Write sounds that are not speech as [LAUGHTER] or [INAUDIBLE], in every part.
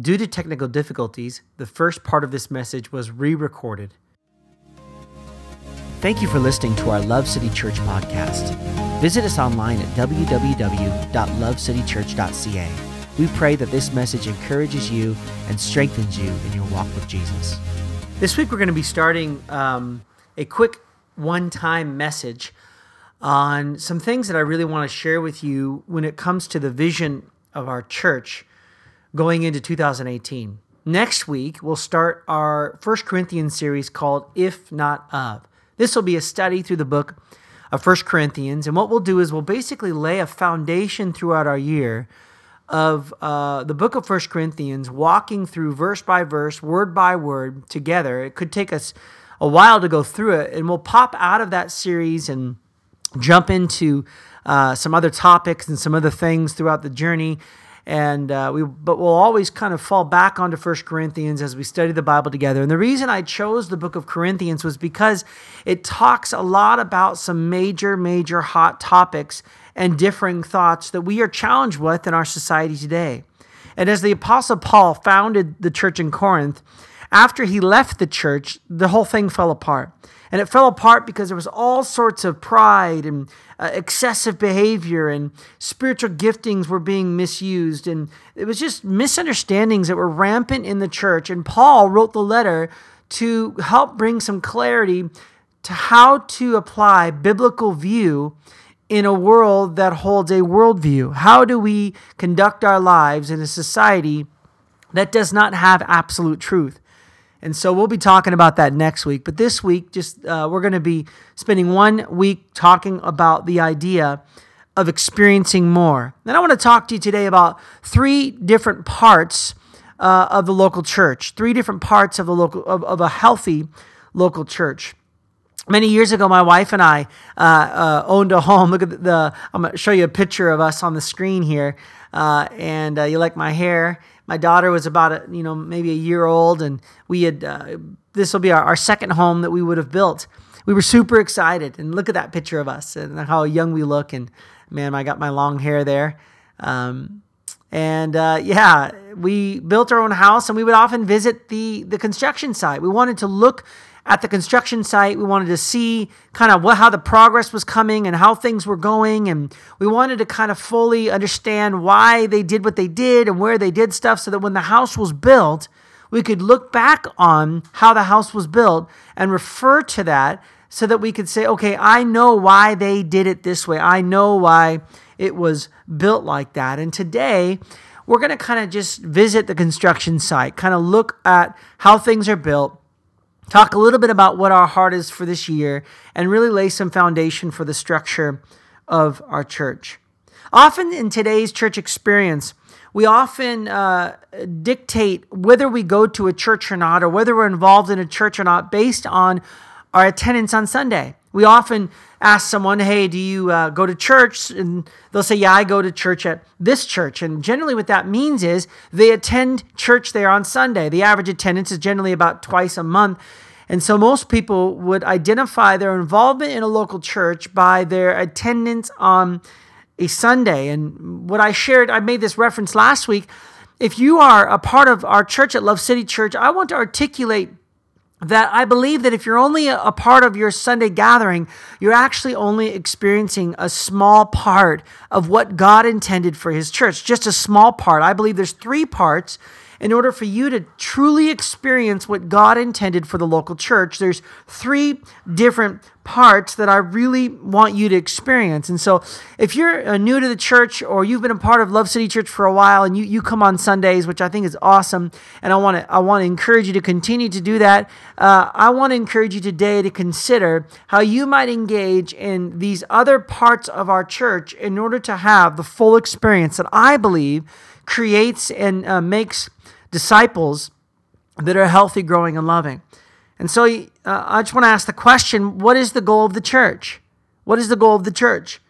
Due to technical difficulties, the first part of this message was re recorded. Thank you for listening to our Love City Church podcast. Visit us online at www.lovecitychurch.ca. We pray that this message encourages you and strengthens you in your walk with Jesus. This week, we're going to be starting um, a quick one time message on some things that I really want to share with you when it comes to the vision of our church going into 2018. Next week, we'll start our First Corinthians series called If Not Of. This will be a study through the book of First Corinthians. And what we'll do is we'll basically lay a foundation throughout our year of uh, the book of First Corinthians, walking through verse by verse, word by word together. It could take us a while to go through it, and we'll pop out of that series and jump into uh, some other topics and some other things throughout the journey and uh, we but we'll always kind of fall back onto First Corinthians as we study the Bible together. And the reason I chose the book of Corinthians was because it talks a lot about some major, major hot topics and differing thoughts that we are challenged with in our society today. And as the Apostle Paul founded the church in Corinth, after he left the church, the whole thing fell apart. And it fell apart because there was all sorts of pride and uh, excessive behavior and spiritual giftings were being misused. And it was just misunderstandings that were rampant in the church. And Paul wrote the letter to help bring some clarity to how to apply biblical view in a world that holds a worldview. How do we conduct our lives in a society that does not have absolute truth? And so we'll be talking about that next week. But this week, just uh, we're going to be spending one week talking about the idea of experiencing more. And I want to talk to you today about three different parts uh, of the local church, three different parts of the local of, of a healthy local church. Many years ago, my wife and I uh, uh, owned a home. [LAUGHS] Look at the, the, I'm going to show you a picture of us on the screen here. Uh, and uh, you like my hair my daughter was about a, you know maybe a year old and we had uh, this will be our, our second home that we would have built. We were super excited and look at that picture of us and how young we look and man i got my long hair there. Um, and uh, yeah we built our own house and we would often visit the the construction site. We wanted to look at the construction site. We wanted to see kind of what how the progress was coming and how things were going, and we wanted to kind of fully understand why they did what they did and where they did stuff, so that when the house was built, we could look back on how the house was built and refer to that, so that we could say, okay, I know why they did it this way. I know why it was built like that. And today we're going to kind of just visit the construction site, kind of look at how things are built talk a little bit about what our heart is for this year, and really lay some foundation for the structure of our church. Often in today's church experience, we often uh, dictate whether we go to a church or not, or whether we're involved in a church or not, based on our attendance on Sunday. We often ask someone, hey, do you uh, go to church? And they'll say, yeah, I go to church at this church. And generally, what that means is they attend church there on Sunday. The average attendance is generally about twice a month. And so most people would identify their involvement in a local church by their attendance on a Sunday. And what I shared, I made this reference last week. If you are a part of our church at Love City Church, I want to articulate that I believe that if you're only a part of your Sunday gathering, you're actually only experiencing a small part of what God intended for His church, just a small part. I believe there's three parts in order for you to truly experience what God intended for the local church, there's three different parts that I really want you to experience. And so, if you're uh, new to the church or you've been a part of Love City Church for a while and you, you come on Sundays, which I think is awesome, and I want to I want to encourage you to continue to do that. Uh, I want to encourage you today to consider how you might engage in these other parts of our church in order to have the full experience that I believe creates and uh, makes disciples that are healthy, growing, and loving. And so uh, I just want to ask the question what is the goal of the church? What is the goal of the church?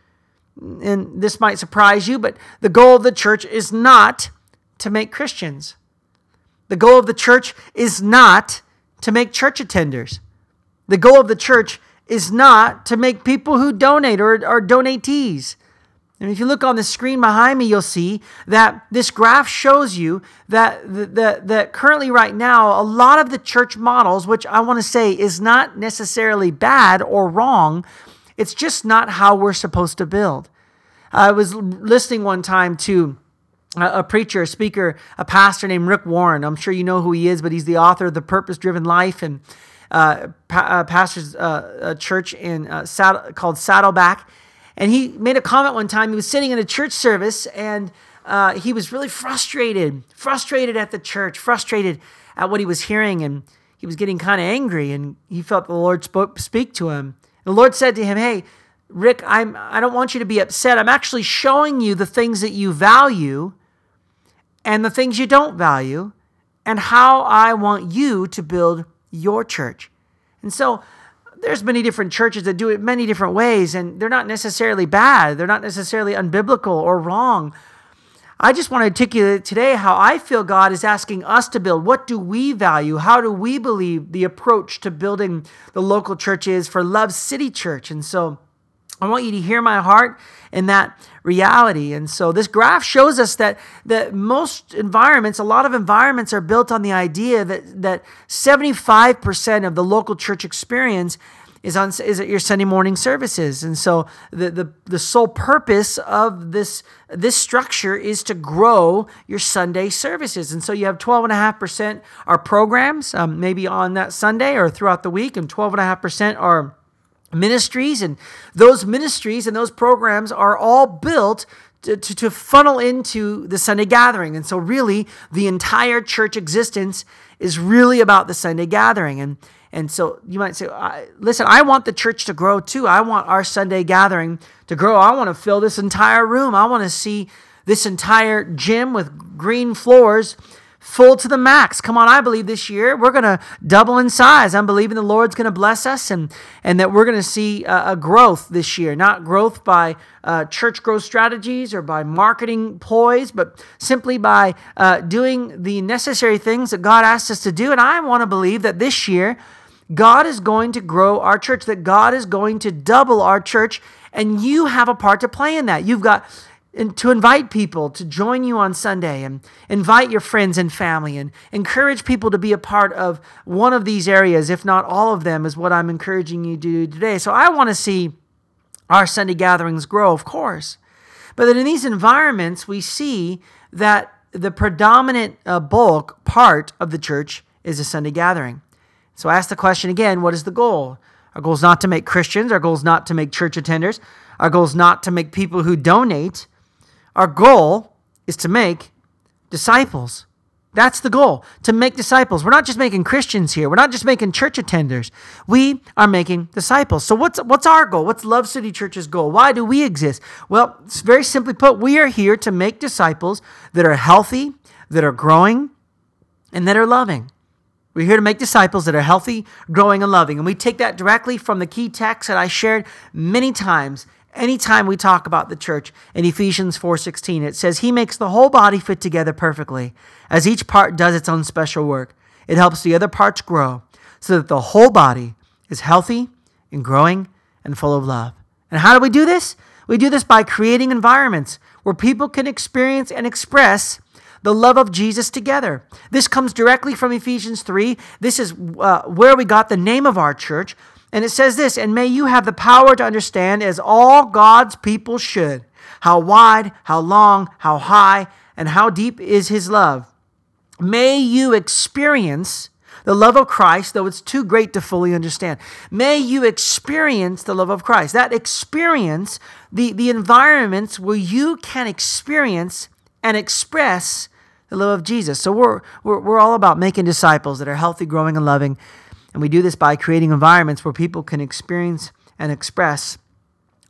And this might surprise you, but the goal of the church is not to make Christians. The goal of the church is not to make church attenders. The goal of the church is not to make people who donate or are donatees. And if you look on the screen behind me, you'll see that this graph shows you that, that, that currently, right now, a lot of the church models, which I want to say is not necessarily bad or wrong, it's just not how we're supposed to build. I was listening one time to a preacher, a speaker, a pastor named Rick Warren. I'm sure you know who he is, but he's the author of The Purpose Driven Life and uh, pa- uh, pastors uh, a church in uh, called Saddleback and he made a comment one time. He was sitting in a church service and uh, he was really frustrated, frustrated at the church, frustrated at what he was hearing. And he was getting kind of angry and he felt the Lord spoke, speak to him. The Lord said to him, Hey, Rick, I'm, I don't want you to be upset. I'm actually showing you the things that you value and the things you don't value and how I want you to build your church. And so there's many different churches that do it many different ways, and they're not necessarily bad. They're not necessarily unbiblical or wrong. I just want to articulate today how I feel God is asking us to build. What do we value? How do we believe the approach to building the local church is for Love City Church? And so I want you to hear my heart in that reality. And so this graph shows us that, that most environments, a lot of environments are built on the idea that, that 75% of the local church experience is on is at your Sunday morning services. And so the, the, the sole purpose of this this structure is to grow your Sunday services. And so you have 12.5% are programs, um, maybe on that Sunday or throughout the week, and 12.5% are ministries, and those ministries and those programs are all built to, to, to, funnel into the Sunday gathering. And so, really, the entire church existence is really about the Sunday gathering. And, and so, you might say, listen, I want the church to grow too. I want our Sunday gathering to grow. I want to fill this entire room. I want to see this entire gym with green floors full to the max. Come on, I believe this year we're going to double in size. I'm believing the Lord's going to bless us and, and that we're going to see a, a, growth this year. Not growth by uh, church growth strategies or by marketing ploys, but simply by uh, doing the necessary things that God asked us to do. And I want to believe that this year, God is going to grow our church, that God is going to double our church, and you have a part to play in that. You've got and to invite people to join you on Sunday and invite your friends and family and encourage people to be a part of one of these areas, if not all of them, is what I'm encouraging you to do today. So I want to see our Sunday gatherings grow, of course. But that in these environments, we see that the predominant uh, bulk part of the church is a Sunday gathering. So I ask the question again what is the goal? Our goal is not to make Christians, our goal is not to make church attenders, our goal is not to make people who donate. Our goal is to make disciples. That's the goal, to make disciples. We're not just making Christians here. We're not just making church attenders. We are making disciples. So what's what's our goal? What's Love City Church's goal? Why do we exist? Well, it's very simply put, we are here to make disciples that are healthy, that are growing, and that are loving. We're here to make disciples that are healthy, growing, and loving. And we take that directly from the key text that I shared many times anytime we talk about the church in Ephesians 4:16 it says he makes the whole body fit together perfectly as each part does its own special work it helps the other parts grow so that the whole body is healthy and growing and full of love and how do we do this we do this by creating environments where people can experience and express the love of Jesus together. This comes directly from Ephesians 3. This is uh, where we got the name of our church. And it says this, and may you have the power to understand, as all God's people should, how wide, how long, how high, and how deep is his love. May you experience the love of Christ, though it's too great to fully understand. May you experience the love of Christ. That experience, the, the environments where you can experience and express the love of Jesus. So we're, we're, we're all about making disciples that are healthy, growing, and loving. And we do this by creating environments where people can experience and express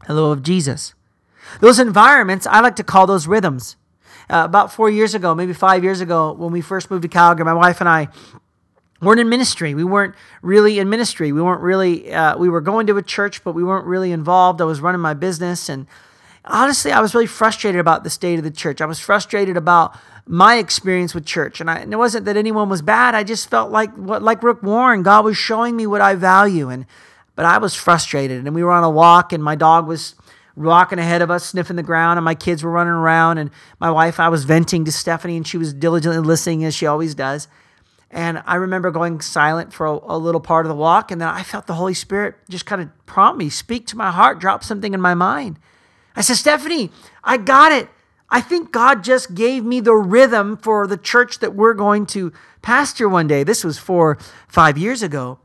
the love of Jesus. Those environments, I like to call those rhythms. Uh, about four years ago, maybe five years ago, when we first moved to Calgary, my wife and I weren't in ministry. We weren't really in ministry. We weren't really, uh, we were going to a church, but we weren't really involved. I was running my business. And honestly, I was really frustrated about the state of the church. I was frustrated about my experience with church. And, I, and it wasn't that anyone was bad. I just felt like what like Rick Warren, God was showing me what I value. And but I was frustrated. And we were on a walk, and my dog was walking ahead of us, sniffing the ground, and my kids were running around. And my wife, I was venting to Stephanie, and she was diligently listening as she always does. And I remember going silent for a, a little part of the walk, and then I felt the Holy Spirit just kind of prompt me, speak to my heart, drop something in my mind. I said, Stephanie, I got it. I think God just gave me the rhythm for the church that we're going to pastor one day. This was four, five years ago.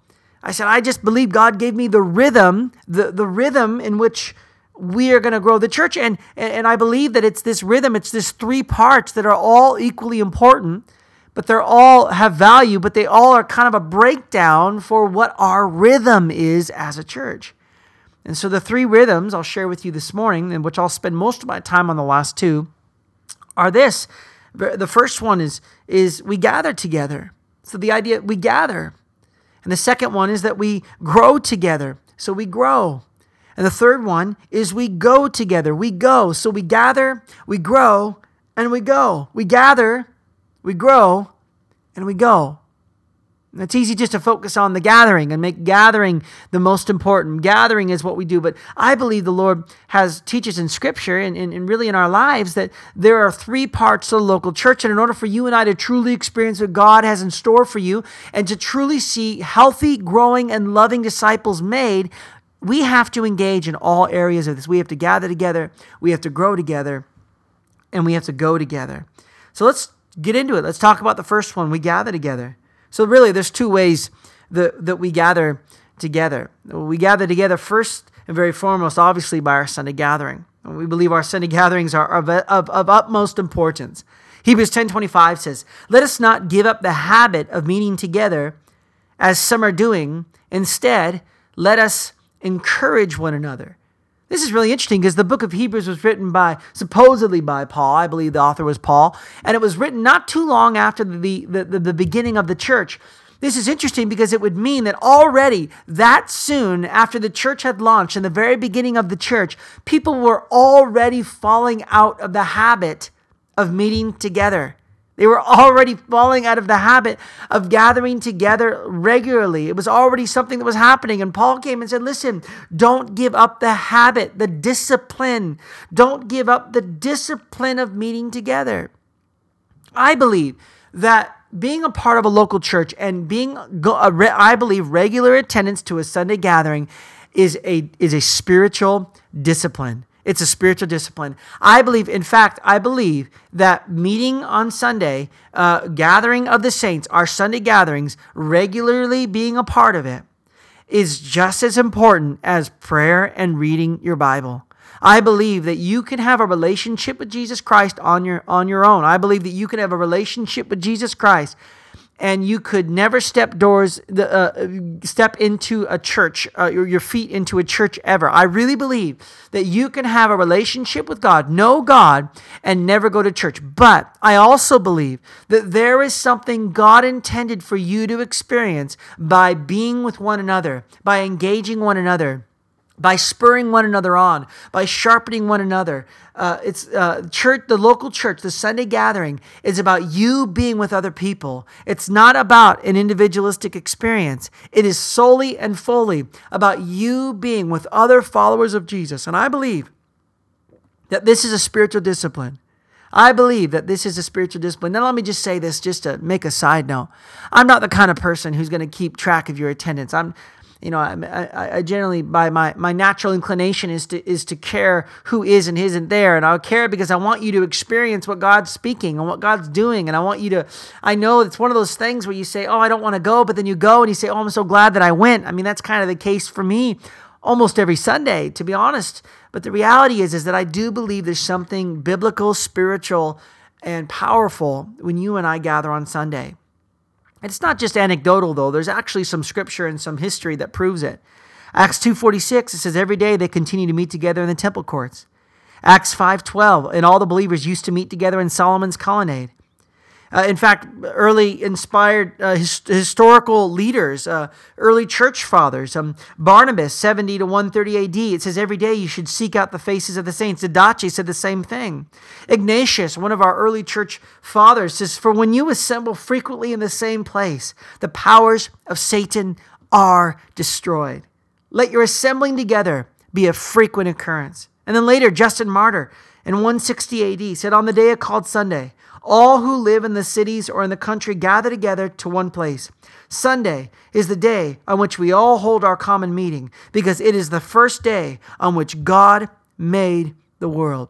I said, I just believe God gave me the rhythm, the, the rhythm in which we are going to grow the church. And, and I believe that it's this rhythm, it's this three parts that are all equally important, but they're all have value, but they all are kind of a breakdown for what our rhythm is as a church. And so the three rhythms I'll share with you this morning, and which I'll spend most of my time on the last two, are this. The first one is, is we gather together. So the idea we gather. And the second one is that we grow together. So we grow. And the third one is we go together. We go. So we gather, we grow, and we go. We gather, we grow, and we go. It's easy just to focus on the gathering and make gathering the most important. Gathering is what we do, but I believe the Lord has teaches in Scripture and, and, and, really in our lives that there are three parts of the local church. And in order for you and I to truly experience what God has in store for you and to truly see healthy, growing, and loving disciples made, we have to engage in all areas of this. We have to gather together, we have to grow together, and we have to go together. So let's get into it. Let's talk about the first one. We gather together. So, really, there's two ways that, that we gather together. We gather together first and very foremost, obviously, by our Sunday gathering. We believe our Sunday gatherings are of, of, of utmost importance. Hebrews 10:25 says, "Let us not give up the habit of meeting together as some are doing. Instead, let us encourage one another." This is really interesting because the book of Hebrews was written by, supposedly by Paul. I believe the author was Paul. And it was written not too long after the, the, the, the beginning of the church. This is interesting because it would mean that already that soon after the church had launched, in the very beginning of the church, people were already falling out of the habit of meeting together. They were already falling out of the habit of gathering together regularly. It was already something that was happening. And Paul came and said, Listen, don't give up the habit, the discipline. Don't give up the discipline of meeting together. I believe that being a part of a local church and being, I believe, regular attendance to a Sunday gathering is a, is a spiritual discipline. It's a spiritual discipline. I believe, in fact, I believe that meeting on Sunday, uh, gathering of the saints, our Sunday gatherings, regularly being a part of it, is just as important as prayer and reading your Bible. I believe that you can have a relationship with Jesus Christ on your on your own. I believe that you can have a relationship with Jesus Christ and you could never step doors, uh, step into a church, uh, your, your feet into a church ever. I really believe that you can have a relationship with God, know God, and never go to church. But I also believe that there is something God intended for you to experience by being with one another, by engaging one another by spurring one another on, by sharpening one another. Uh, it's uh, church, the local church, the Sunday gathering is about you being with other people. It's not about an individualistic experience. It is solely and fully about you being with other followers of Jesus. And I believe that this is a spiritual discipline. I believe that this is a spiritual discipline. Now, let me just say this just to make a side note. I'm not the kind of person who's going to keep track of your attendance. I'm, you know, I, I, I, generally by my, my natural inclination is to is to care who is and isn't there, and I'll care because I want you to experience what God's speaking and what God's doing, and I want you to. I know it's one of those things where you say, "Oh, I don't want to go," but then you go and you say, "Oh, I'm so glad that I went." I mean, that's kind of the case for me almost every Sunday, to be honest. But the reality is, is that I do believe there's something biblical, spiritual, and powerful when you and I gather on Sunday. It's not just anecdotal though. There's actually some scripture and some history that proves it. Acts 2:46 it says every day they continue to meet together in the temple courts. Acts 5:12 and all the believers used to meet together in Solomon's colonnade. Uh, in fact, early inspired uh, his, historical leaders, uh, early church fathers, um, Barnabas, 70 to 130 AD, it says every day you should seek out the faces of the saints. Didache said the same thing. Ignatius, one of our early church fathers, says, For when you assemble frequently in the same place, the powers of Satan are destroyed. Let your assembling together be a frequent occurrence. And then later, Justin Martyr in 160 AD said, On the day of called Sunday, all who live in the cities or in the country gather together to one place. Sunday is the day on which we all hold our common meeting because it is the first day on which God made the world.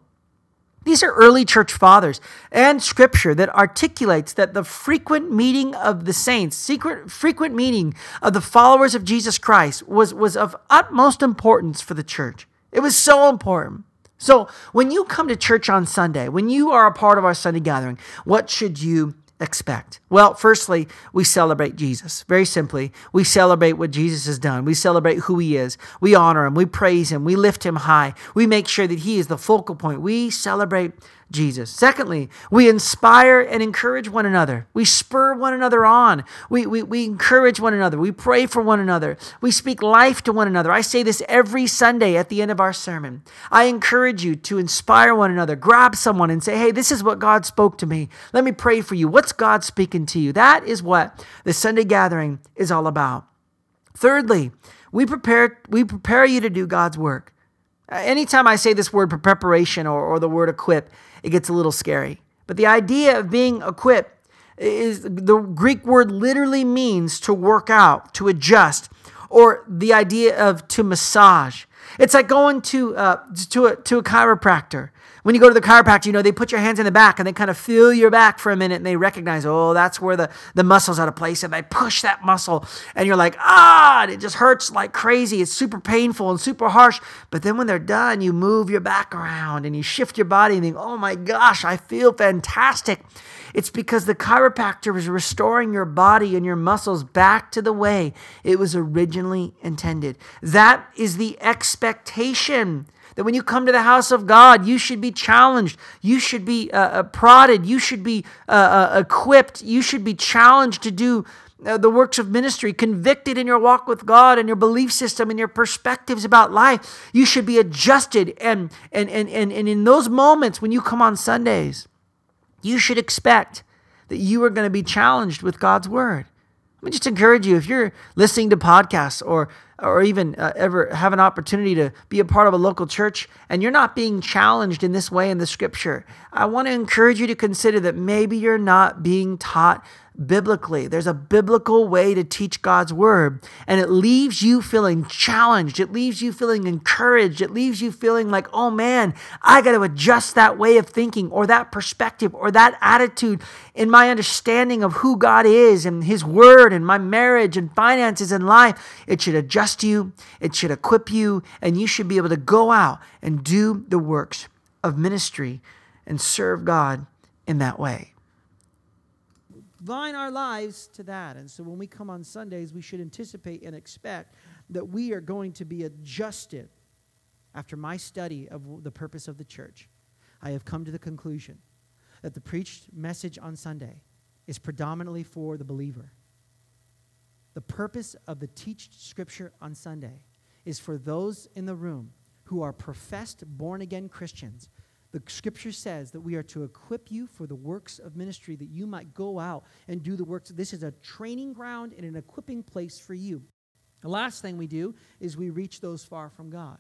These are early church fathers and scripture that articulates that the frequent meeting of the saints, secret, frequent meeting of the followers of Jesus Christ was, was of utmost importance for the church. It was so important. So when you come to church on Sunday, when you are a part of our Sunday gathering, what should you expect? Well, firstly, we celebrate Jesus. Very simply, we celebrate what Jesus has done. We celebrate who he is. We honor him. We praise him. We lift him high. We make sure that he is the focal point. We celebrate Jesus. Secondly, we inspire and encourage one another. We spur one another on. We, we, we encourage one another. We pray for one another. We speak life to one another. I say this every Sunday at the end of our sermon. I encourage you to inspire one another. Grab someone and say, hey, this is what God spoke to me. Let me pray for you. What's God speaking to you? That is what the Sunday gathering is all about. Thirdly, we prepare, we prepare you to do God's work. Anytime I say this word preparation or, or the word equip, it gets a little scary. But the idea of being equipped is the Greek word literally means to work out, to adjust, or the idea of to massage. It's like going to uh, to a to a chiropractor. When you go to the chiropractor, you know they put your hands in the back and they kind of feel your back for a minute and they recognize, oh, that's where the the muscle's out of place, and they push that muscle, and you're like, ah, it just hurts like crazy. It's super painful and super harsh. But then when they're done, you move your back around and you shift your body and think, oh my gosh, I feel fantastic. It's because the chiropractor is restoring your body and your muscles back to the way it was originally intended. That is the expectation that when you come to the house of God, you should be challenged. You should be uh, uh, prodded. You should be uh, uh equipped. You should be challenged to do uh, the works of ministry, convicted in your walk with God and your belief system and your perspectives about life. You should be adjusted. And, and, and, and, and in those moments when you come on Sundays, you should expect that you are going to be challenged with God's word. Let me just encourage you if you're listening to podcasts or or even uh, ever have an opportunity to be a part of a local church and you're not being challenged in this way in the scripture, I want to encourage you to consider that maybe you're not being taught biblically. There's a biblical way to teach God's word, and it leaves you feeling challenged. It leaves you feeling encouraged. It leaves you feeling like, oh man, I got to adjust that way of thinking or that perspective or that attitude in my understanding of who God is and his word and my marriage and finances and life. It should adjust you, it should equip you, and you should be able to go out and do the works of ministry and serve God in that way line our lives to that. And so when we come on Sundays, we should anticipate and expect that we are going to be adjusted. After my study of the purpose of the church, I have come to the conclusion that the preached message on Sunday is predominantly for the believer. The purpose of the teached scripture on Sunday is for those in the room who are professed born again Christians the scripture says that we are to equip you for the works of ministry that you might go out and do the works. This is a training ground and an equipping place for you. The last thing we do is we reach those far from God.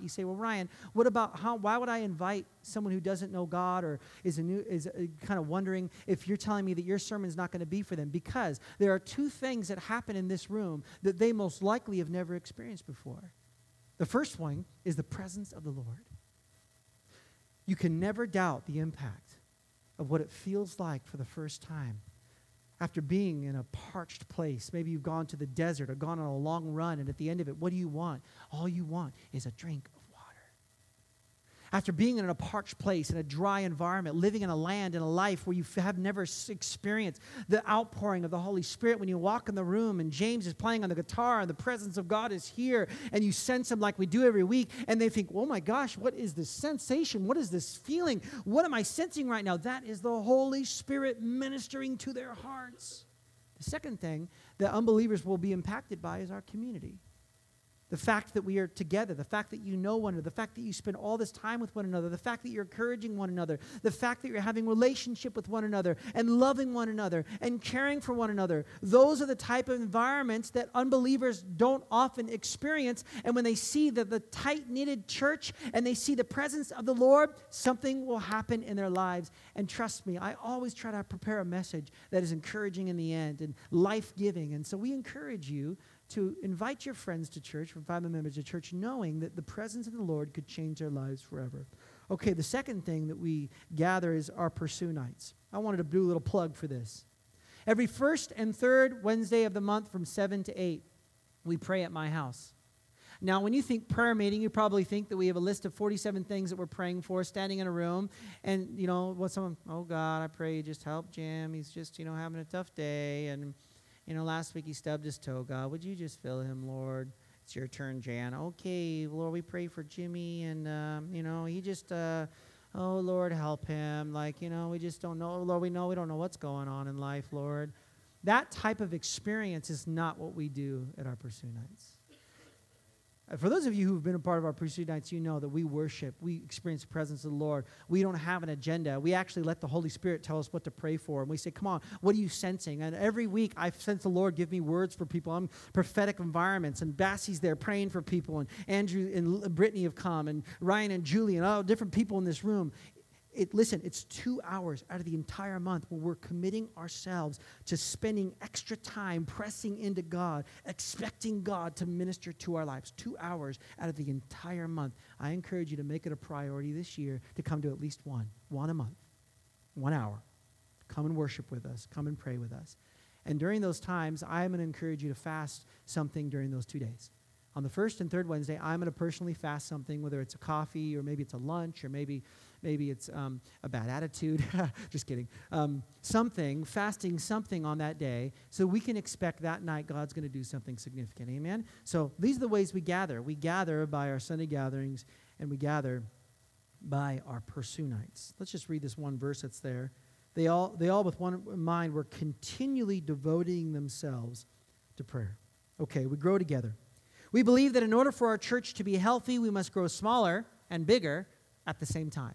You say, well, Ryan, what about how? Why would I invite someone who doesn't know God or is a new is a, kind of wondering if you're telling me that your sermon is not going to be for them? Because there are two things that happen in this room that they most likely have never experienced before. The first one is the presence of the Lord you can never doubt the impact of what it feels like for the first time after being in a parched place. Maybe you've gone to the desert or gone on a long run, and at the end of it, what do you want? All you want is a drink after being in a parched place, in a dry environment, living in a land, in a life where you have never experienced the outpouring of the Holy Spirit, when you walk in the room and James is playing on the guitar and the presence of God is here and you sense Him like we do every week, and they think, oh my gosh, what is this sensation? What is this feeling? What am I sensing right now? That is the Holy Spirit ministering to their hearts. The second thing that unbelievers will be impacted by is our community. The fact that we are together, the fact that you know one another, the fact that you spend all this time with one another, the fact that you're encouraging one another, the fact that you're having relationship with one another and loving one another and caring for one another. Those are the type of environments that unbelievers don't often experience. And when they see the, the tight knitted church and they see the presence of the Lord, something will happen in their lives. And trust me, I always try to prepare a message that is encouraging in the end and life giving. And so we encourage you to invite your friends to church, invite members to church, knowing that the presence of the Lord could change their lives forever. Okay, the second thing that we gather is our pursue nights. I wanted to do a little plug for this. Every first and third Wednesday of the month from 7 to 8, we pray at my house. Now, when you think prayer meeting, you probably think that we have a list of 47 things that we're praying for, standing in a room, and, you know, what someone, oh God, I pray you just help Jim. He's just, you know, having a tough day. And, you know, last week he stubbed his toe, God. Would you just fill him, Lord? It's your turn, Jan. Okay, Lord, we pray for Jimmy, and, um, you know, he just, uh, oh, Lord, help him. Like, you know, we just don't know. Lord, we know we don't know what's going on in life, Lord. That type of experience is not what we do at our Pursue Nights. Uh, for those of you who've been a part of our priesthood nights, you know that we worship, we experience the presence of the Lord. We don't have an agenda. We actually let the Holy Spirit tell us what to pray for. And we say, Come on, what are you sensing? And every week I sense the Lord give me words for people. I'm prophetic environments. And Bassie's there praying for people. And Andrew and Brittany have come. And Ryan and Julie and all different people in this room. It, listen, it's two hours out of the entire month where we're committing ourselves to spending extra time pressing into God, expecting God to minister to our lives. Two hours out of the entire month. I encourage you to make it a priority this year to come to at least one, one a month, one hour. Come and worship with us, come and pray with us. And during those times, I'm going to encourage you to fast something during those two days on the first and third Wednesday, I'm going to personally fast something, whether it's a coffee or maybe it's a lunch or maybe maybe it's um, a bad attitude. [LAUGHS] Just kidding. Um, something, fasting something on that day, so we can expect that night God's going to do something significant. Amen? So these are the ways we gather. We gather by our Sunday gatherings, and we gather by our pursue nights. Let's just read this one verse that's there. They all, they all with one mind, were continually devoting themselves to prayer. Okay, we grow together. We believe that in order for our church to be healthy, we must grow smaller and bigger at the same time.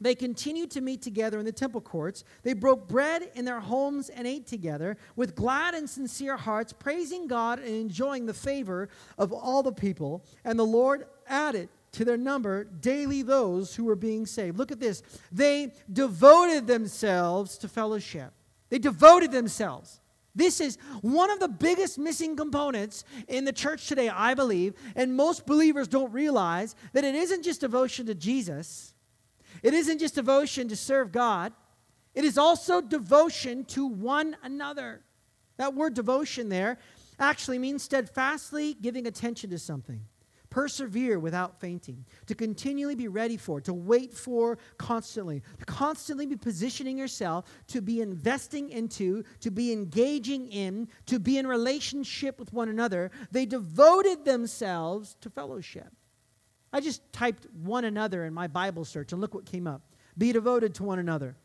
they continued to meet together in the temple courts. They broke bread in their homes and ate together with glad and sincere hearts, praising God and enjoying the favor of all the people. And the Lord added to their number daily those who were being saved. Look at this. They devoted themselves to fellowship. They devoted themselves. This is one of the biggest missing components in the church today, I believe. And most believers don't realize that it isn't just devotion to Jesus it isn't just devotion to serve God, it is also devotion to one another. That word devotion there actually means steadfastly giving attention to something. Persevere without fainting, to continually be ready for, to wait for constantly, to constantly be positioning yourself, to be investing into, to be engaging in, to be in relationship with one another. They devoted themselves to fellowship. I just typed one another in my Bible search and look what came up. Be devoted to one another,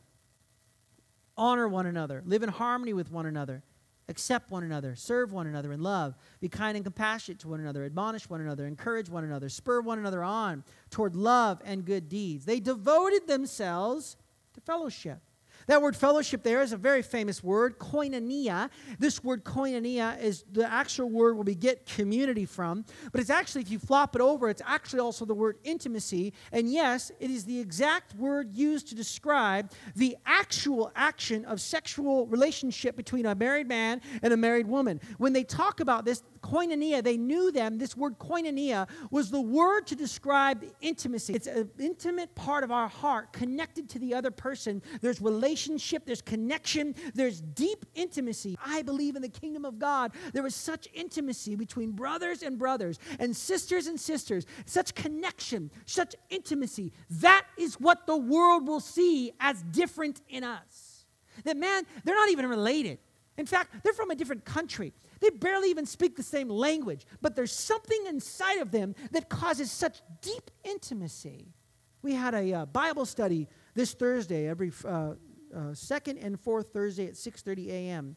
honor one another, live in harmony with one another, accept one another, serve one another in love, be kind and compassionate to one another, admonish one another, encourage one another, spur one another on toward love and good deeds. They devoted themselves to fellowship. That word fellowship there is a very famous word, koinonia. This word koinonia is the actual word where we get community from, but it's actually, if you flop it over, it's actually also the word intimacy. And yes, it is the exact word used to describe the actual action of sexual relationship between a married man and a married woman. When they talk about this, koinonia, they knew them. This word koinonia was the word to describe intimacy. It's an intimate part of our heart connected to the other person. There's relationship, there's connection, there's deep intimacy. I believe in the kingdom of God. There is such intimacy between brothers and brothers and sisters and sisters, such connection, such intimacy. That is what the world will see as different in us. that, man, they're not even related. In fact, they're from a different country. They barely even speak the same language, but there's something inside of them that causes such deep intimacy. We had a uh, Bible study this Thursday, every uh, uh, second and fourth Thursday at 6:30 a.m.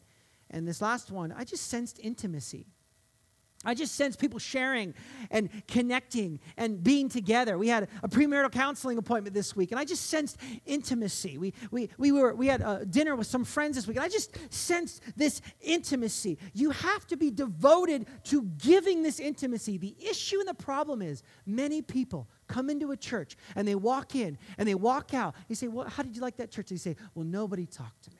And this last one, I just sensed intimacy. I just sense people sharing and connecting and being together. We had a premarital counseling appointment this week, and I just sensed intimacy. We, we, we, were, we had a dinner with some friends this week, and I just sensed this intimacy. You have to be devoted to giving this intimacy. The issue and the problem is many people come into a church and they walk in and they walk out. You say, Well, how did you like that church? They say, Well, nobody talked to me.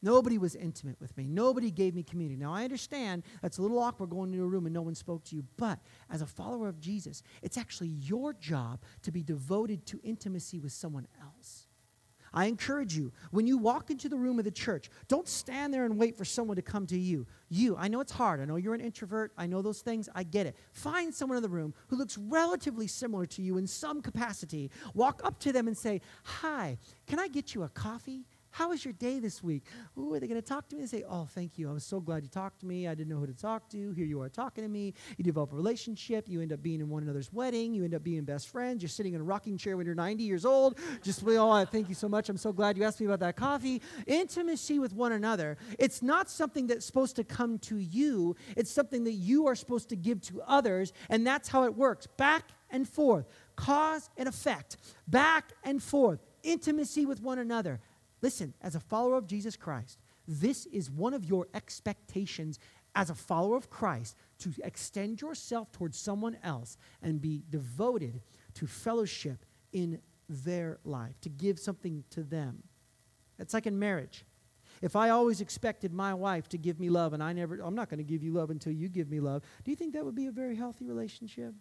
Nobody was intimate with me. Nobody gave me community. Now, I understand that's a little awkward going into a room and no one spoke to you, but as a follower of Jesus, it's actually your job to be devoted to intimacy with someone else. I encourage you, when you walk into the room of the church, don't stand there and wait for someone to come to you. You, I know it's hard. I know you're an introvert. I know those things. I get it. Find someone in the room who looks relatively similar to you in some capacity. Walk up to them and say, Hi, can I get you a coffee? How was your day this week? Ooh, are they going to talk to me and say, Oh, thank you. I was so glad you talked to me. I didn't know who to talk to. Here you are talking to me. You develop a relationship. You end up being in one another's wedding. You end up being best friends. You're sitting in a rocking chair when you're 90 years old. Just, oh, thank you so much. I'm so glad you asked me about that coffee. Intimacy with one another. It's not something that's supposed to come to you, it's something that you are supposed to give to others. And that's how it works back and forth, cause and effect, back and forth, intimacy with one another. Listen, as a follower of Jesus Christ, this is one of your expectations as a follower of Christ to extend yourself towards someone else and be devoted to fellowship in their life, to give something to them. It's like in marriage. If I always expected my wife to give me love and I never, I'm not going to give you love until you give me love, do you think that would be a very healthy relationship?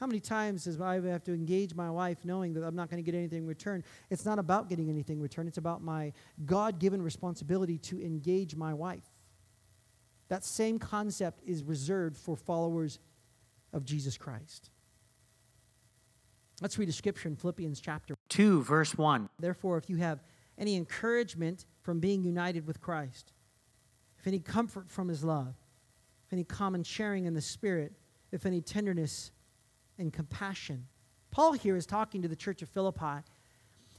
How many times does I have to engage my wife knowing that I'm not going to get anything in return? It's not about getting anything in return, it's about my God given responsibility to engage my wife. That same concept is reserved for followers of Jesus Christ. Let's read a scripture in Philippians chapter 2, verse 1. Therefore, if you have any encouragement from being united with Christ, if any comfort from his love, if any common sharing in the Spirit, if any tenderness and compassion. Paul here is talking to the church of Philippi,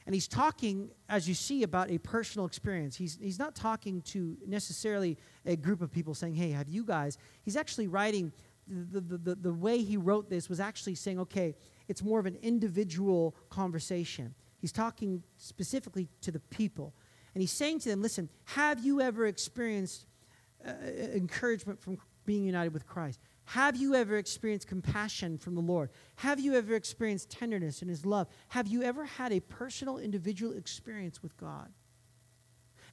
and he's talking, as you see, about a personal experience. He's, he's not talking to necessarily a group of people saying, Hey, have you guys? He's actually writing, the, the, the, the way he wrote this was actually saying, Okay, it's more of an individual conversation. He's talking specifically to the people. And he's saying to them, Listen, have you ever experienced uh, encouragement from being united with Christ? Have you ever experienced compassion from the Lord? Have you ever experienced tenderness in His love? Have you ever had a personal, individual experience with God?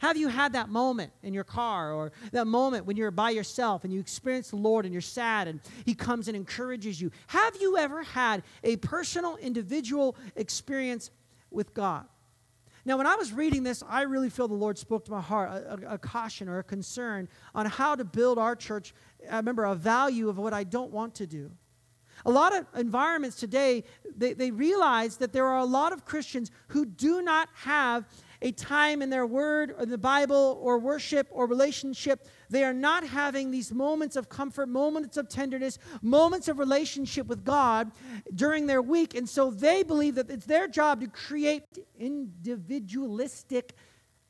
Have you had that moment in your car or that moment when you're by yourself and you experience the Lord and you're sad and He comes and encourages you? Have you ever had a personal, individual experience with God? Now, when I was reading this, I really feel the Lord spoke to my heart a, a, a, caution or a concern on how to build our church. I remember a value of what I don't want to do. A lot of environments today, they, they realize that there are a lot of Christians who do not have a time in their word or the Bible or worship or relationship. They are not having these moments of comfort, moments of tenderness, moments of relationship with God during their week. And so they believe that it's their job to create individualistic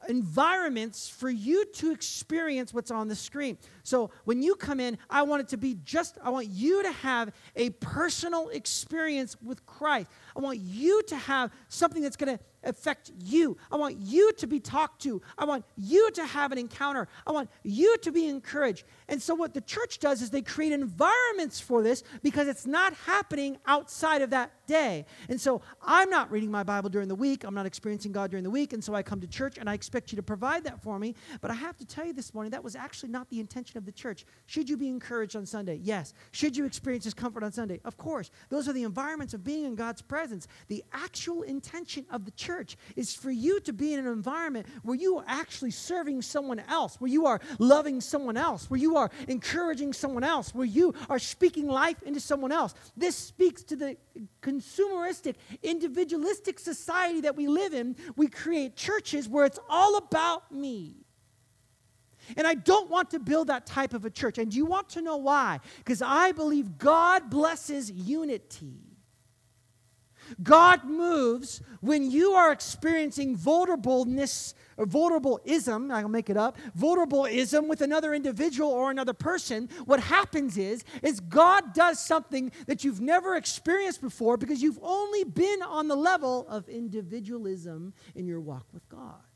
environments for you to experience what's on the screen. So when you come in, I want it to be just, I want you to have a personal experience with Christ. I want you to have something that's going to affect you. I want you to be talked to. I want you to have an encounter. I want you to be encouraged. And so, what the church does is they create environments for this because it's not happening outside of that day. And so, I'm not reading my Bible during the week. I'm not experiencing God during the week. And so, I come to church and I expect you to provide that for me. But I have to tell you this morning, that was actually not the intention of the church. Should you be encouraged on Sunday? Yes. Should you experience His comfort on Sunday? Of course. Those are the environments of being in God's presence. The actual intention of the church church is for you to be in an environment where you are actually serving someone else, where you are loving someone else, where you are encouraging someone else, where you are speaking life into someone else. This speaks to the consumeristic, individualistic society that we live in. We create churches where it's all about me. And I don't want to build that type of a church. And do you want to know why? Because I believe God blesses unity. God moves when you are experiencing vulnerableness vulnerableism, I'll make it up, vulnerableism with another individual or another person. What happens is, is God does something that you've never experienced before because you've only been on the level of individualism in your walk with God.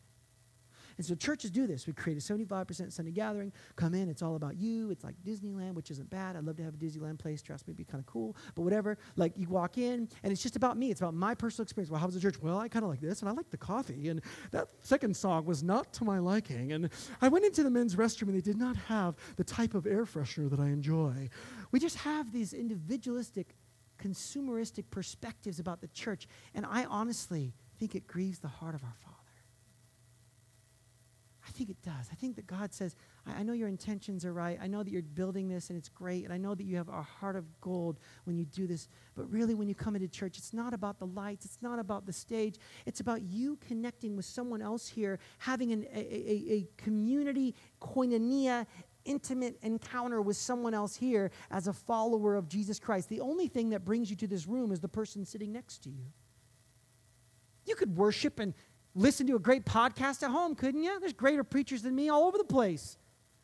And so churches do this. We create a 75% Sunday gathering. Come in, it's all about you. It's like Disneyland, which isn't bad. I'd love to have a Disneyland place. Trust me, it'd be kind of cool. But whatever. Like you walk in, and it's just about me. It's about my personal experience. Well, how was the church? Well, I kind of like this, and I like the coffee. And that second song was not to my liking. And I went into the men's restroom, and they did not have the type of air freshener that I enjoy. We just have these individualistic, consumeristic perspectives about the church. And I honestly think it grieves the heart of our Father. I think it does. I think that God says, I, I, know your intentions are right. I know that you're building this and it's great. And I know that you have a heart of gold when you do this. But really, when you come into church, it's not about the lights, it's not about the stage. It's about you connecting with someone else here, having an, a, a, a community, koinonia, intimate encounter with someone else here as a follower of Jesus Christ. The only thing that brings you to this room is the person sitting next to you. You could worship and listen to a great podcast at home, couldn't you? There's greater preachers than me all over the place.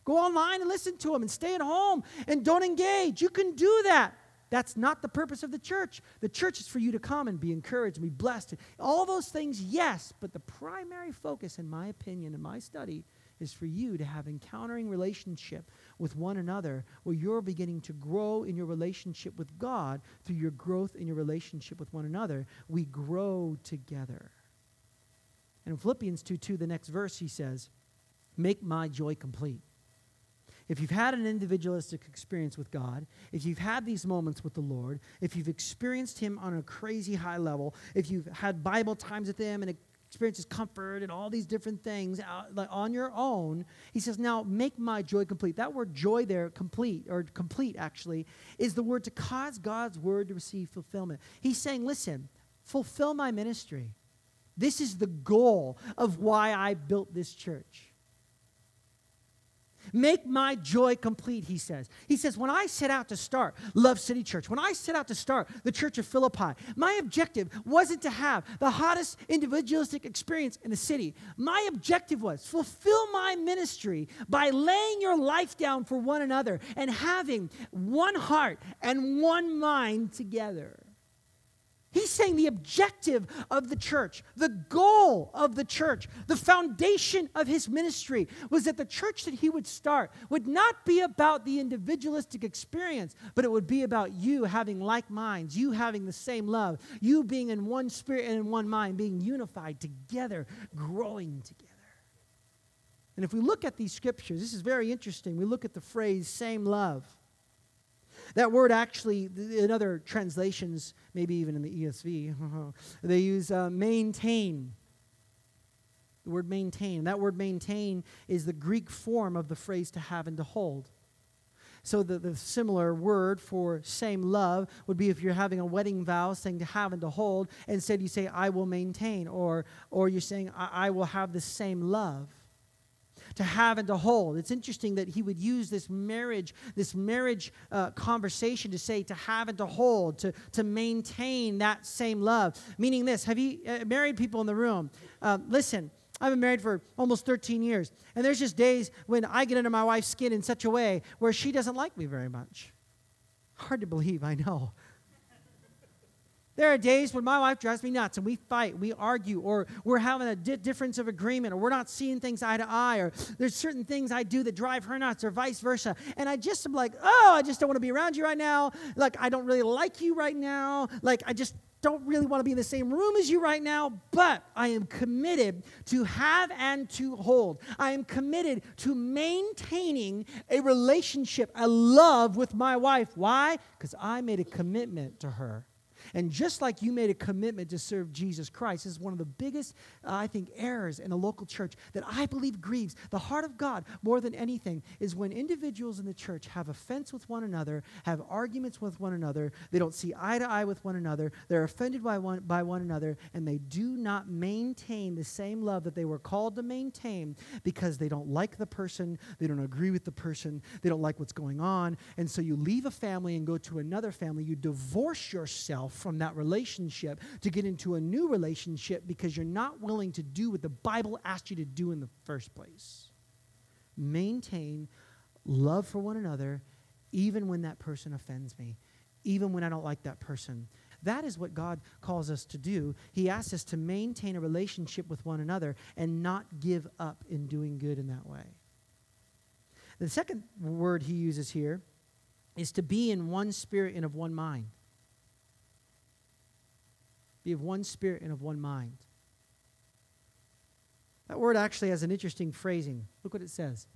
Go online and listen to them and stay at home and don't engage. You can do that. That's not the purpose of the church. The church is for you to come and be encouraged and be blessed. All those things, yes, but the primary focus, in my opinion, in my study, is for you to have encountering relationship with one another where you're beginning to grow in your relationship with God through your growth in your relationship with one another. We grow together. And in Philippians 2 2, the next verse, he says, Make my joy complete. If you've had an individualistic experience with God, if you've had these moments with the Lord, if you've experienced Him on a crazy high level, if you've had Bible times with Him and experiences comfort and all these different things on your own, He says, Now make my joy complete. That word joy there, complete, or complete actually, is the word to cause God's word to receive fulfillment. He's saying, Listen, fulfill my ministry. This is the goal of why I built this church. Make my joy complete, he says. He says, when I set out to start Love City Church, when I set out to start the Church of Philippi, my objective wasn't to have the hottest individualistic experience in the city. My objective was fulfill my ministry by laying your life down for one another and having one heart and one mind together. He's saying the objective of the church, the goal of the church, the foundation of his ministry was that the church that he would start would not be about the individualistic experience, but it would be about you having like minds, you having the same love, you being in one spirit and in one mind, being unified together, growing together. And if we look at these scriptures, this is very interesting. We look at the phrase same love. That word actually, in other translations, maybe even in the ESV, [LAUGHS] they use uh, maintain. The word maintain. That word maintain is the Greek form of the phrase to have and to hold. So the, the similar word for same love would be if you're having a wedding vow saying to have and to hold, instead you say, I will maintain, or, or you're saying, I, I will have the same love to have and to hold. It's interesting that he would use this marriage, this marriage uh, conversation to say to have and to hold, to, to maintain that same love. Meaning this, have you, uh, married people in the room, uh, listen, I've been married for almost 13 years, and there's just days when I get under my wife's skin in such a way where she doesn't like me very much. Hard to believe, I know. There are days when my wife drives me nuts and we fight, we argue, or we're having a di- difference of agreement, or we're not seeing things eye to eye, or there's certain things I do that drive her nuts, or vice versa. And I just am like, oh, I just don't want to be around you right now. Like, I don't really like you right now. Like, I just don't really want to be in the same room as you right now, but I am committed to have and to hold. I am committed to maintaining a relationship, a love with my wife. Why? Because I made a commitment to her. And just like you made a commitment to serve Jesus Christ, this is one of the biggest, uh, I think, errors in a local church that I believe grieves the heart of God more than anything is when individuals in the church have offense with one another, have arguments with one another, they don't see eye to eye with one another, they're offended by one, by one another, and they do not maintain the same love that they were called to maintain because they don't like the person, they don't agree with the person, they don't like what's going on. And so you leave a family and go to another family. You divorce yourself from that relationship to get into a new relationship because you're not willing to do what the Bible asked you to do in the first place. Maintain love for one another, even when that person offends me, even when I don't like that person. That is what God calls us to do. He asks us to maintain a relationship with one another and not give up in doing good in that way. The second word he uses here is to be in one spirit and of one mind. Be of one spirit and of one mind. That word actually has an interesting phrasing. Look what it says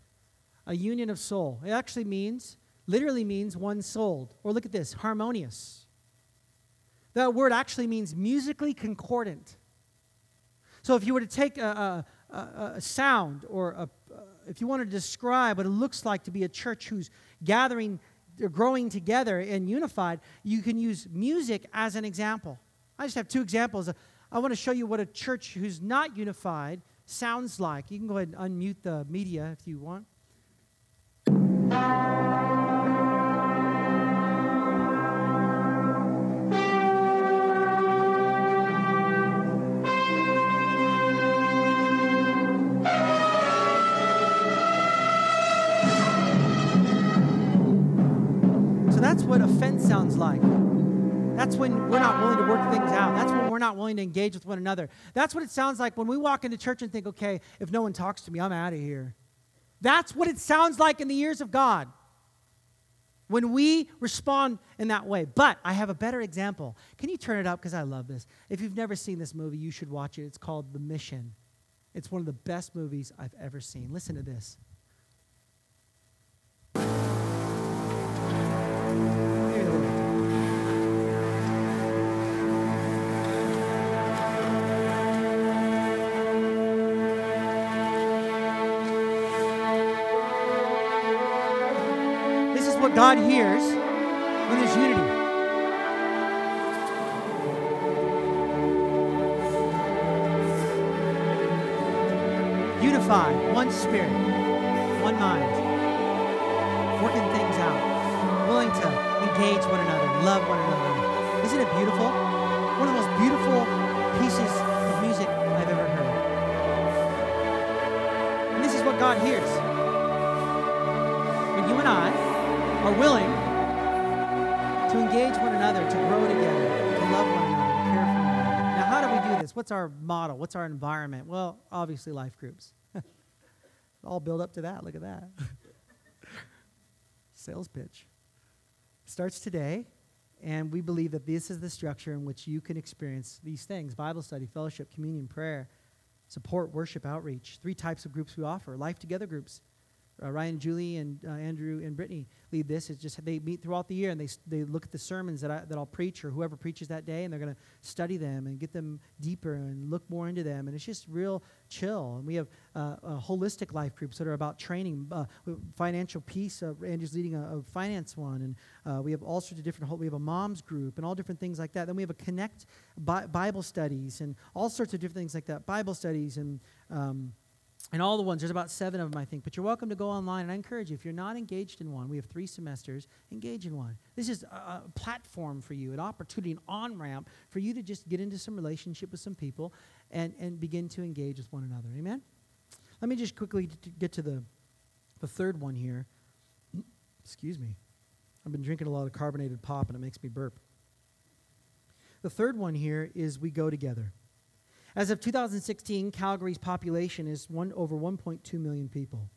a union of soul. It actually means, literally means one souled. Or look at this harmonious. That word actually means musically concordant. So if you were to take a, a, a, a sound or a, if you want to describe what it looks like to be a church who's gathering, growing together and unified, you can use music as an example. I just have two examples. I want to show you what a church who's not unified sounds like. You can go ahead and unmute the media if you want. So that's what offense sounds like. That's when we're not willing to work things out. That's when we're not willing to engage with one another. That's what it sounds like when we walk into church and think, okay, if no one talks to me, I'm out of here. That's what it sounds like in the ears of God when we respond in that way. But I have a better example. Can you turn it up? Because I love this. If you've never seen this movie, you should watch it. It's called The Mission. It's one of the best movies I've ever seen. Listen to this. God hears when there's unity. Unified, one spirit, one mind, working things out, willing to engage one another, love one another. Isn't it beautiful? One of the most beautiful pieces of music I've ever heard. And this is what God hears. When you and I are willing to engage one another, to grow together, to love one another, to care for one another. Now, how do we do this? What's our model? What's our environment? Well, obviously, life groups. [LAUGHS] all build up to that. Look at that. [LAUGHS] Sales pitch. Starts today, and we believe that this is the structure in which you can experience these things Bible study, fellowship, communion, prayer, support, worship, outreach. Three types of groups we offer life together groups uh, Ryan, Julie, and uh, Andrew and Brittany lead this. It's just they meet throughout the year and they, they look at the sermons that, I, that I'll preach or whoever preaches that day, and they're going to study them and get them deeper and look more into them. And it's just real chill. And we have uh, holistic life groups that are about training, uh, financial peace. Uh, Andrew's leading a, a finance one, and uh, we have all sorts of different. We have a moms group and all different things like that. Then we have a connect Bi- Bible studies and all sorts of different things like that. Bible studies and um, and all the ones, there's about seven of them, I think. But you're welcome to go online. And I encourage you, if you're not engaged in one, we have three semesters, engage in one. This is a, a platform for you, an opportunity, an on ramp for you to just get into some relationship with some people and, and begin to engage with one another. Amen? Let me just quickly get to the, the third one here. [CLEARS THROAT] Excuse me. I've been drinking a lot of carbonated pop and it makes me burp. The third one here is we go together. As of 2016, Calgary's population is one, over 1.2 million people.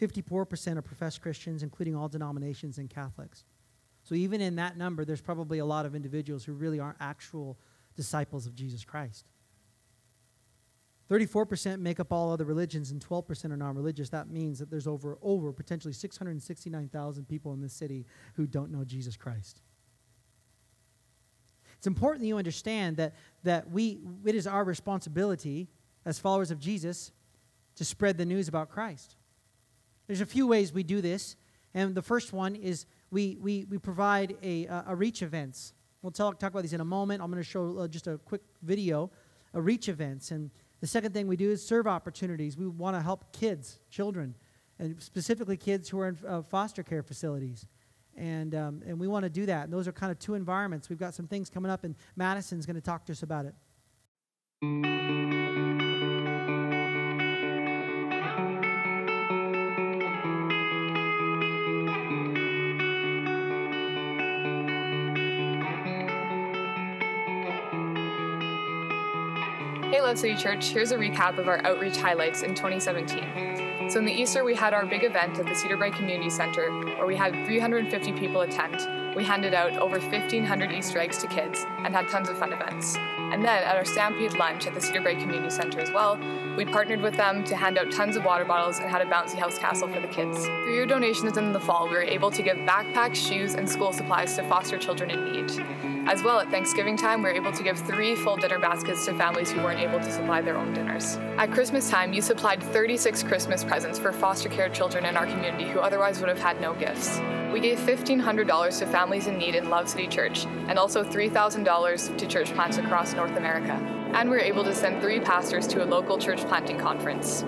54% are professed Christians, including all denominations and Catholics. So, even in that number, there's probably a lot of individuals who really aren't actual disciples of Jesus Christ. 34% make up all other religions and 12% are non-religious. That means that there's over over potentially 669,000 people in this city who don't know Jesus Christ. It's important that you understand that, that we, it is our responsibility as followers of Jesus to spread the news about Christ. There's a few ways we do this, and the first one is we, we, we provide a, a reach events. We'll talk, talk about these in a moment. I'm going to show uh, just a quick video, a reach events. And the second thing we do is serve opportunities. We want to help kids, children, and specifically kids who are in uh, foster care facilities. And, um, and we want to do that. And those are kind of two environments. We've got some things coming up, and Madison's going to talk to us about it. Hey Love City Church, here's a recap of our outreach highlights in 2017. So in the Easter, we had our big event at the Cedarbrae Community Center where we had 350 people attend. We handed out over 1,500 Easter eggs to kids and had tons of fun events. And then at our Stampede lunch at the Cedarbrae Community Center as well, we partnered with them to hand out tons of water bottles and had a bouncy house castle for the kids. Through your donations in the fall, we were able to give backpacks, shoes, and school supplies to foster children in need. As well, at Thanksgiving time, we were able to give three full dinner baskets to families who weren't able to supply their own dinners. At Christmas time, you supplied 36 Christmas presents for foster care children in our community who otherwise would have had no gifts. We gave $1,500 to families in need in Love City Church and also $3,000 to church plants across North America. And we were able to send three pastors to a local church planting conference.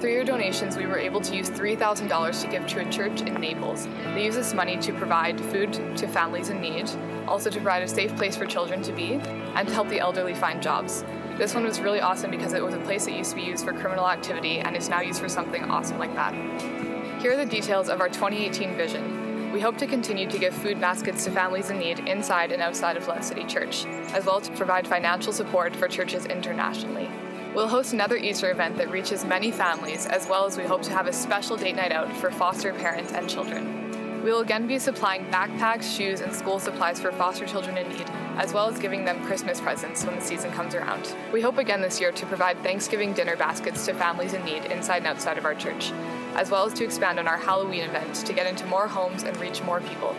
Through your donations, we were able to use $3,000 to give to a church in Naples. They use this money to provide food to families in need, also to provide a safe place for children to be, and to help the elderly find jobs. This one was really awesome because it was a place that used to be used for criminal activity and is now used for something awesome like that. Here are the details of our 2018 vision. We hope to continue to give food baskets to families in need inside and outside of Love City Church, as well as to provide financial support for churches internationally. We'll host another Easter event that reaches many families, as well as we hope to have a special date night out for foster parents and children. We will again be supplying backpacks, shoes, and school supplies for foster children in need, as well as giving them Christmas presents when the season comes around. We hope again this year to provide Thanksgiving dinner baskets to families in need inside and outside of our church, as well as to expand on our Halloween event to get into more homes and reach more people.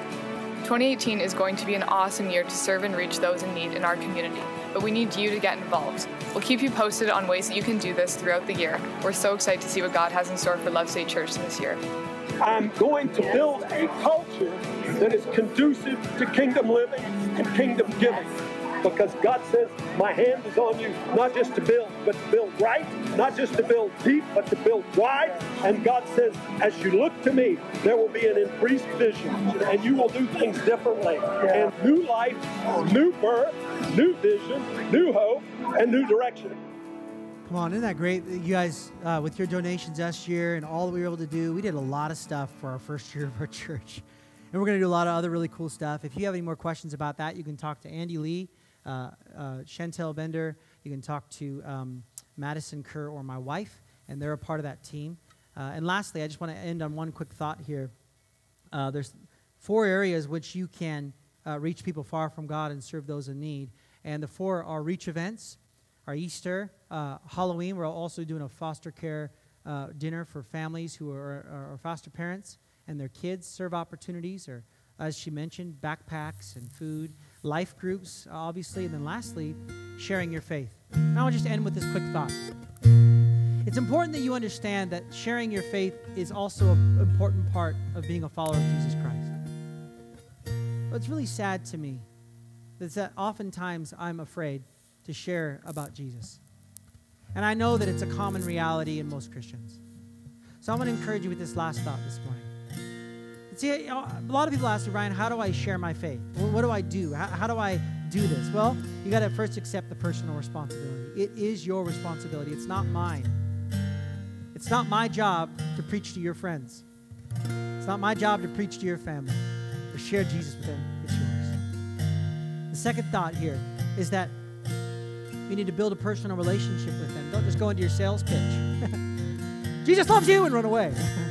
2018 is going to be an awesome year to serve and reach those in need in our community but we need you to get involved. We'll keep you posted on ways that you can do this throughout the year. We're so excited to see what God has in store for Love City Church this year. I'm going to build a culture that is conducive to kingdom living and kingdom giving because God says, My hand is on you, not just to build, but to build right, not just to build deep, but to build wide. And God says, As you look to me, there will be an increased vision, and you will do things differently. And new life, new birth, new vision, new hope, and new direction. Come on, isn't that great? You guys, uh, with your donations last year and all that we were able to do, we did a lot of stuff for our first year of our church. And we're going to do a lot of other really cool stuff. If you have any more questions about that, you can talk to Andy Lee Chantel Bender. You can talk to um, Madison Kerr or my wife, and they're a part of that team. Uh, and lastly, I just want to end on one quick thought here. there's four areas which you can reach people far from God and serve those in need. And the four are reach events, our Easter, uh, Halloween. We're also doing a foster care uh, dinner for families who are, are, are, foster parents and their kids. Serve opportunities, or as she mentioned, backpacks and food life groups, obviously, and then lastly, sharing your faith. Now I'll just end with this quick thought. It's important that you understand that sharing your faith is also an important part of being a follower of Jesus Christ. What's really sad to me is that oftentimes I'm afraid to share about Jesus. And I know that it's a common reality in most Christians. So I want to encourage you with this last thought this morning. See, a lot of people ask me, Ryan, how do I share my faith? What do I do? How, how do I do this? Well, you got to first accept the personal responsibility. It is your responsibility, it's not mine. It's not my job to preach to your friends, it's not my job to preach to your family or share Jesus with them. It's yours. The second thought here is that you need to build a personal relationship with them. Don't just go into your sales pitch. [LAUGHS] Jesus loves you and run away. [LAUGHS]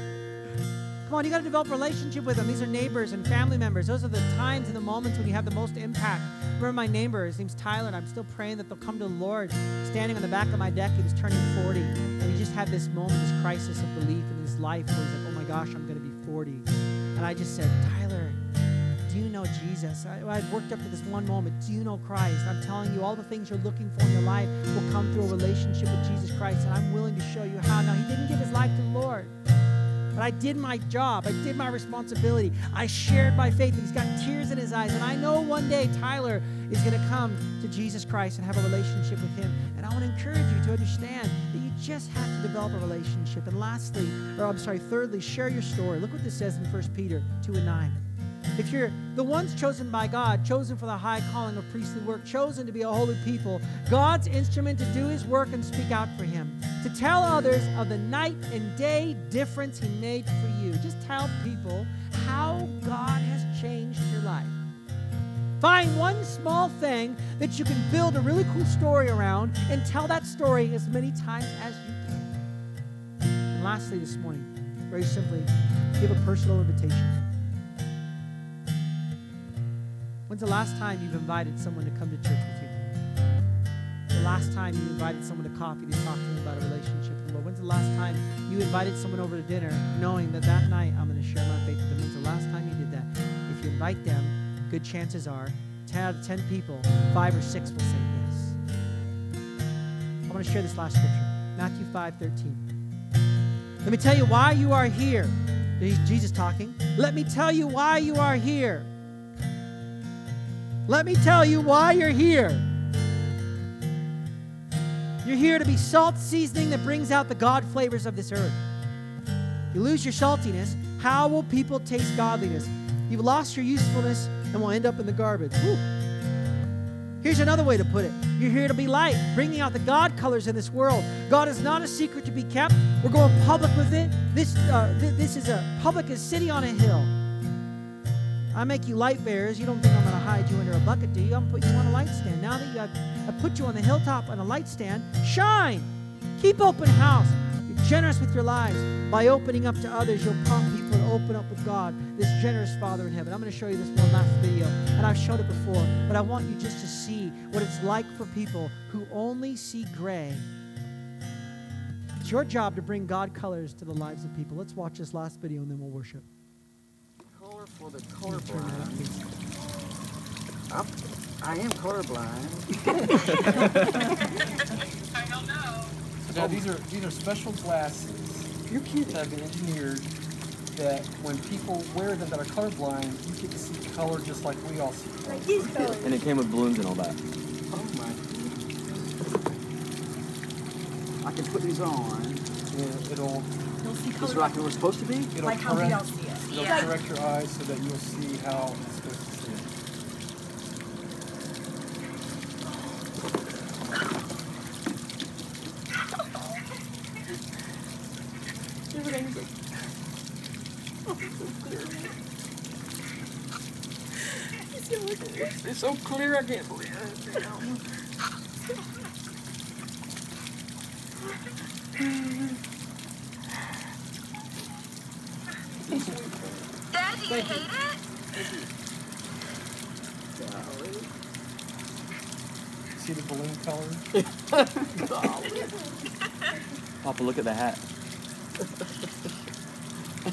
Come on, you got to develop relationship with them. These are neighbors and family members. Those are the times and the moments when you have the most impact. Remember my neighbor, his name's Tyler, and I'm still praying that they'll come to the Lord. Standing on the back of my deck, he was turning 40, and he just had this moment, this crisis of belief in his life where he's like, oh my gosh, I'm going to be 40. And I just said, Tyler, do you know Jesus? I, I've worked up to this one moment. Do you know Christ? I'm telling you, all the things you're looking for in your life will come through a relationship with Jesus Christ, and I'm willing to show you how. Now, He didn't give His life to the Lord. But I did my job. I did my responsibility. I shared my faith. And he's got tears in his eyes. And I know one day Tyler is going to come to Jesus Christ and have a relationship with him. And I want to encourage you to understand that you just have to develop a relationship. And lastly, or I'm sorry, thirdly, share your story. Look what this says in 1 Peter 2 and 9. If you're the ones chosen by God, chosen for the high calling of priestly work, chosen to be a holy people, God's instrument to do his work and speak out for him, to tell others of the night and day difference he made for you. Just tell people how God has changed your life. Find one small thing that you can build a really cool story around and tell that story as many times as you can. And lastly, this morning, very simply, give a personal invitation. When's the last time you've invited someone to come to church with you? The last time you invited someone to coffee to talk to them about a relationship with the Lord? When's the last time you invited someone over to dinner knowing that that night I'm going to share my faith with them? When's the last time you did that? If you invite them, good chances are 10 out of 10 people, five or six will say yes. I want to share this last scripture Matthew 5 13. Let me tell you why you are here. Jesus talking. Let me tell you why you are here. Let me tell you why you're here. You're here to be salt seasoning that brings out the God flavors of this earth. You lose your saltiness, how will people taste godliness? You've lost your usefulness and will end up in the garbage. Woo. Here's another way to put it You're here to be light, bringing out the God colors in this world. God is not a secret to be kept. We're going public with it. This, uh, th- this is a public city on a hill. I make you light bearers. You don't think I'm going to hide you under a bucket, do you? I'm going to put you on a light stand. Now that you have, I put you on the hilltop on a light stand, shine. Keep open house. Be generous with your lives. By opening up to others, you'll prompt people to open up with God, this generous Father in heaven. I'm going to show you this one last video, and I've showed it before, but I want you just to see what it's like for people who only see gray. It's your job to bring God colors to the lives of people. Let's watch this last video, and then we'll worship for the colorblind. I'm, I am colorblind. [LAUGHS] I don't know. Now these are these are special glasses. You're kidding. That have been engineered that when people wear them that are colorblind, you get to see color just like we all see color. Like these colors. And it came with balloons and all that. Oh my I can put these on. Yeah, it'll You'll see color. is like it was supposed to be? it'll like how we all see it. It'll Yeah. correct your eyes so that you'll see how it's supposed to see. it. Everything's like. You see how look at it? It's so clear I can't believe it. [LAUGHS] Dad, do you hate it? See the balloon color? Papa, look at the hat.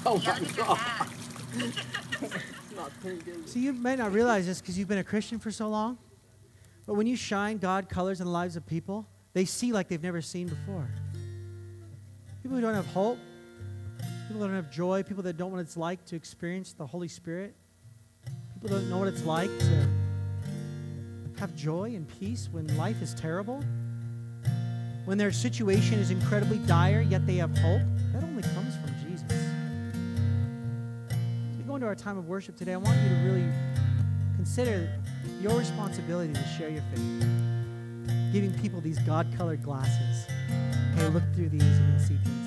Oh Yeah, my look at your god. hat. Not pretty good. So you may not realize this because you've been a Christian for so long, but when you shine God colors in the lives of people, they see like they've never seen before. People who don't have hope, people that don't have joy, people that don't know what it's like to experience the Holy Spirit, people that don't know what it's like to have joy and peace when life is terrible, when their situation is incredibly dire, yet they have hope. That only comes from Jesus. As we go into our time of worship today, I want you to really consider your responsibility to share your faith. Giving people these God colored glasses. Hey, look through these and you'll see things.